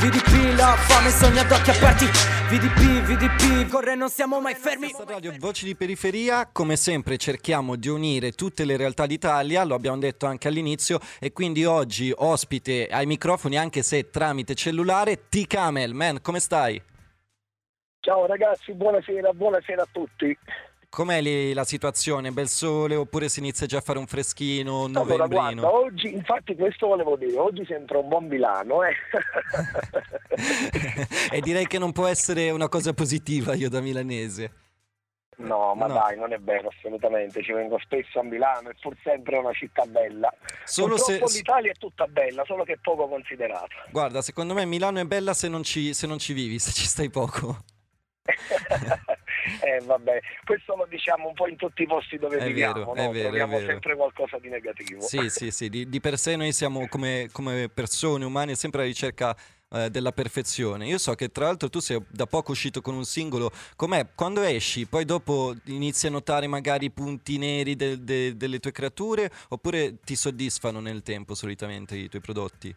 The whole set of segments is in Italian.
VDP, la fame sogna ad occhi aperti VDP, VDP, corre non siamo mai fermi Radio Voci di Periferia, come sempre cerchiamo di unire tutte le realtà d'Italia, lo abbiamo detto anche all'inizio e quindi oggi ospite ai microfoni anche se tramite cellulare T-Camel, man come stai? Ciao ragazzi, buonasera, buonasera a tutti. Com'è lì la situazione? Bel sole oppure si inizia già a fare un freschino, un Allora, novembrino? guarda, oggi, infatti questo volevo dire, oggi sembra un buon Milano, eh. e direi che non può essere una cosa positiva io da milanese. No, ma No. dai, non è vero, assolutamente. Ci vengo spesso a Milano, è pur sempre una città bella. Solo se... L'Italia è tutta bella, solo che è poco considerata. Guarda, secondo me Milano è bella se non ci, se non ci vivi, se ci stai poco. eh, vabbè, questo lo diciamo un po' in tutti i posti dove È viviamo, vero, no? vero, troviamo sempre qualcosa di negativo. Sì, sì, sì, di, di per sé noi siamo come, come persone umane sempre alla ricerca eh, della perfezione. Io so che tra l'altro tu sei da poco uscito con un singolo, com'è? Quando esci, poi dopo inizi a notare magari i punti neri del- de- delle tue creature oppure ti soddisfano nel tempo solitamente i tuoi prodotti?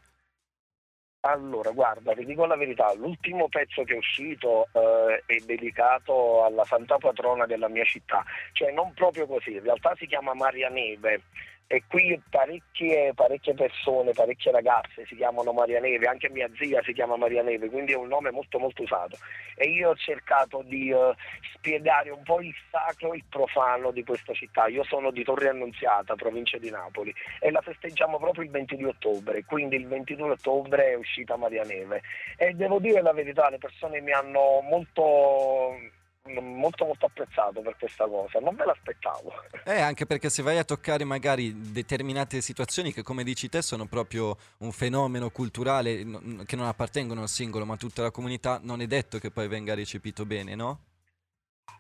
Allora, guarda, ti dico la verità, l'ultimo pezzo che è uscito eh, è dedicato alla santa patrona della mia città, cioè non proprio così, in realtà si chiama Maria Neve e qui parecchie, parecchie persone, parecchie ragazze si chiamano Maria Neve, anche mia zia si chiama Maria Neve, quindi è un nome molto molto usato. E io ho cercato di eh, spiegare un po' il sacro e il profano di questa città, io sono di Torre Annunziata, provincia di Napoli e la festeggiamo proprio il 22 ottobre, quindi il 22 ottobre è uscita Maria Neve. E devo dire la verità, le persone mi hanno molto molto molto apprezzato per questa cosa, non me l'aspettavo. Eh, anche perché se vai a toccare magari determinate situazioni che come dici te sono proprio un fenomeno culturale che non appartengono al singolo ma a tutta la comunità, non è detto che poi venga recepito bene, no?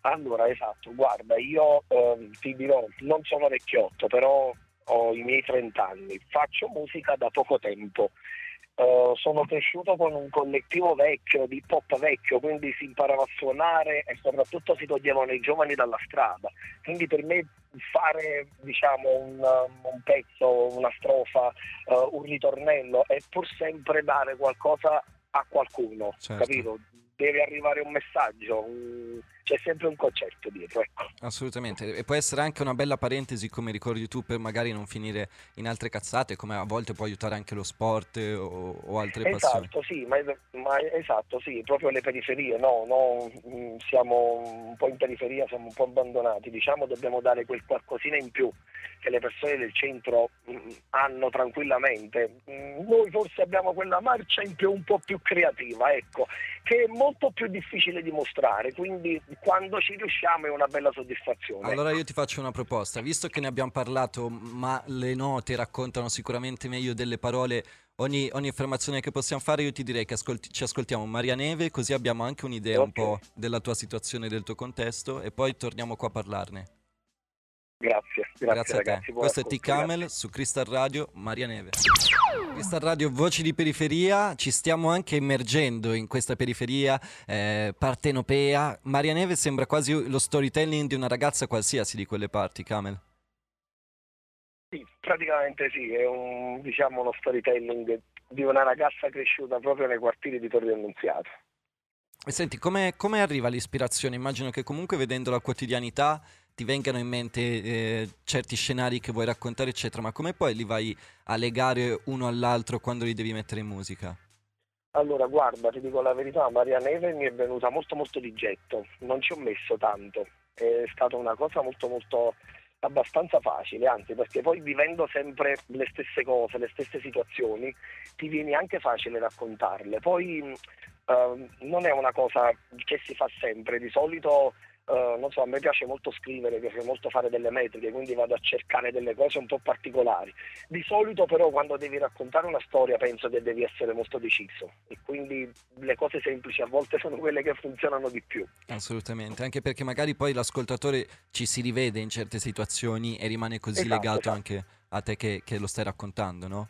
Allora, esatto, guarda, io ehm, ti dirò, non sono vecchiotto, però ho i miei 30 anni, faccio musica da poco tempo. Eh, sono cresciuto con un collettivo vecchio, di hip hop vecchio, quindi si imparava a suonare e soprattutto si toglievano i giovani dalla strada. Quindi per me fare diciamo, un, un pezzo, una strofa, eh, un ritornello è pur sempre dare qualcosa a qualcuno, Certo. capito? Deve arrivare un messaggio, un- c'è sempre un concetto dietro. Ecco. Assolutamente, e può essere anche una bella parentesi, come ricordi tu, per magari non finire in altre cazzate, come a volte può aiutare anche lo sport eh, o, o altre passioni. Esatto, sì, ma, ma esatto, sì, proprio le periferie, no, no, mm, siamo un po' in periferia, siamo un po' abbandonati, diciamo dobbiamo dare quel qualcosina in più che le persone del centro mm, hanno tranquillamente. Mm, Noi forse abbiamo quella marcia in più un po' più creativa, ecco, che è molto più difficile di mostrare, quindi quando ci riusciamo è una bella soddisfazione. Allora io ti faccio una proposta, visto che ne abbiamo parlato, ma le note raccontano sicuramente meglio delle parole, ogni, ogni affermazione che possiamo fare, io ti direi che ascolti- ci ascoltiamo Maria Neve, così abbiamo anche un'idea un Ok. po' della tua situazione, del tuo contesto, e poi torniamo qua a parlarne. Grazie, grazie, Grazie, a te. Questo è ascolto, T-Camel su Crystal Radio, Maria Neve. Crystal Radio, voci di periferia, ci stiamo anche immergendo in questa periferia eh, partenopea. Maria Neve sembra quasi lo storytelling di una ragazza qualsiasi di quelle parti, Camel. Sì, praticamente sì, è un, diciamo, uno storytelling di una ragazza cresciuta proprio nei quartieri di Torre Annunziata. E senti, come, come arriva l'ispirazione? Immagino che comunque vedendo la quotidianità ti vengano in mente eh, certi scenari che vuoi raccontare, eccetera, ma come poi li vai a legare uno all'altro quando li devi mettere in musica? Allora, guarda, ti dico la verità, Maria Neve mi è venuta molto molto di getto, non ci ho messo tanto, è stata una cosa molto molto abbastanza facile, anzi perché poi vivendo sempre le stesse cose, le stesse situazioni, ti viene anche facile raccontarle. Poi ehm, non è una cosa che si fa sempre, di solito eh, non so, a me piace molto scrivere, piace molto fare delle metriche, quindi vado a cercare delle cose un po' particolari. Di solito però quando devi raccontare una storia penso che devi essere molto deciso e quindi le cose semplici a volte sono quelle che funzionano di più. Assolutamente, anche perché magari poi l'ascoltatore ci si rivede in certe situazioni e rimane così Esatto, legato esatto. anche a te che, che lo stai raccontando, no?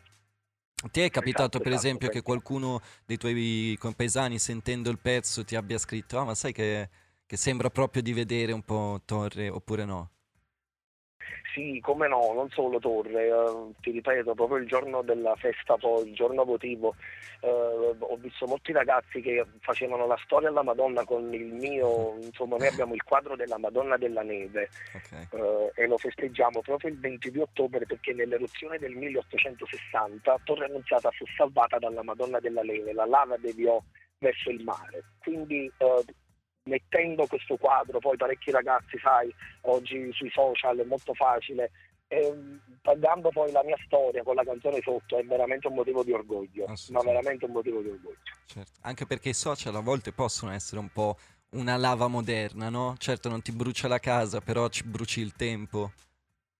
Ti è capitato Esatto, per esatto, esempio che perché- qualcuno dei tuoi compaesani sentendo il pezzo ti abbia scritto ah ma sai che, che sembra proprio di vedere un po' Torre oppure no? Sì, come no, non solo Torre, eh, ti ripeto, proprio il giorno della festa, poi il giorno votivo, eh, ho visto molti ragazzi che facevano la storia alla Madonna con il mio, insomma noi abbiamo il quadro della Madonna della Neve okay. eh, e lo festeggiamo proprio il 22 ottobre perché nell'eruzione del 1860 Torre Annunziata fu salvata dalla Madonna della Neve, la lava deviò verso il mare. Quindi eh, mettendo questo quadro, poi parecchi ragazzi, sai, oggi sui social è molto facile, e taggando poi la mia storia con la canzone sotto è veramente un motivo di orgoglio, ma veramente un motivo di orgoglio. Certo. Anche perché i social a volte possono essere un po' una lava moderna, no? Certo non ti brucia la casa, però ci bruci il tempo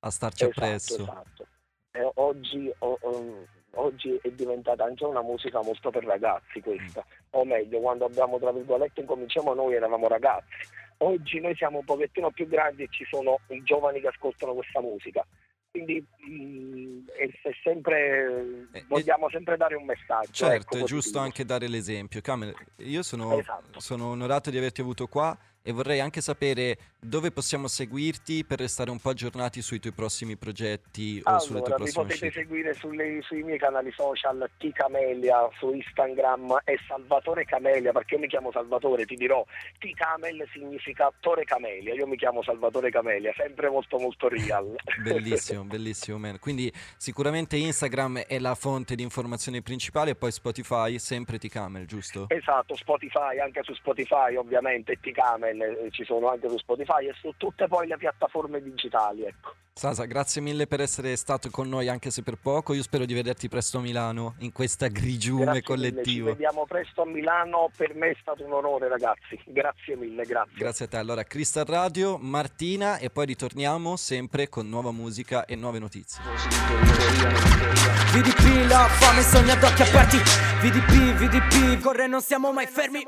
a starci esatto, appresso. Esatto. E oggi... Oh, oh, oggi è diventata anche una musica molto per ragazzi questa, mm. o meglio, quando abbiamo tra virgolette incominciamo noi eravamo ragazzi, oggi noi siamo un pochettino più grandi e ci sono i giovani che ascoltano questa musica. Quindi mh, mm, è, è sempre, eh, vogliamo sempre dare un messaggio. Certo, ecco, è giusto anche dare l'esempio. Camel, io sono, esatto. sono onorato di averti avuto qua e vorrei anche sapere dove possiamo seguirti per restare un po' aggiornati sui tuoi prossimi progetti o allora, sulle tue prossime uscite. Mi potete seguire sulle, sui miei canali social T Camelia su Instagram e Salvatore Camelia perché io mi chiamo Salvatore, ti dirò T Camel significa Tore Camelia, io mi chiamo Salvatore Camelia, sempre molto molto real. bellissimo, bellissimo man. Quindi sicuramente Instagram è la fonte di informazione principale e poi Spotify sempre T Camel, giusto? Esatto, Spotify, anche su Spotify ovviamente T Camel eh, ci sono anche su Spotify e su tutte poi le piattaforme digitali. Ecco. Sasa, grazie mille per essere stato con noi anche se per poco. Io spero di vederti presto a Milano in questa grigiume grazie collettiva. Mille. Ci vediamo presto a Milano, per me è stato un onore ragazzi. Grazie mille, grazie. Grazie a te. Allora, Crystal Radio, Martina e poi ritorniamo sempre con nuova musica e nuove notizie. VDP, la fame sogna ad occhi aperti. VDP, VDP, corre non siamo mai fermi.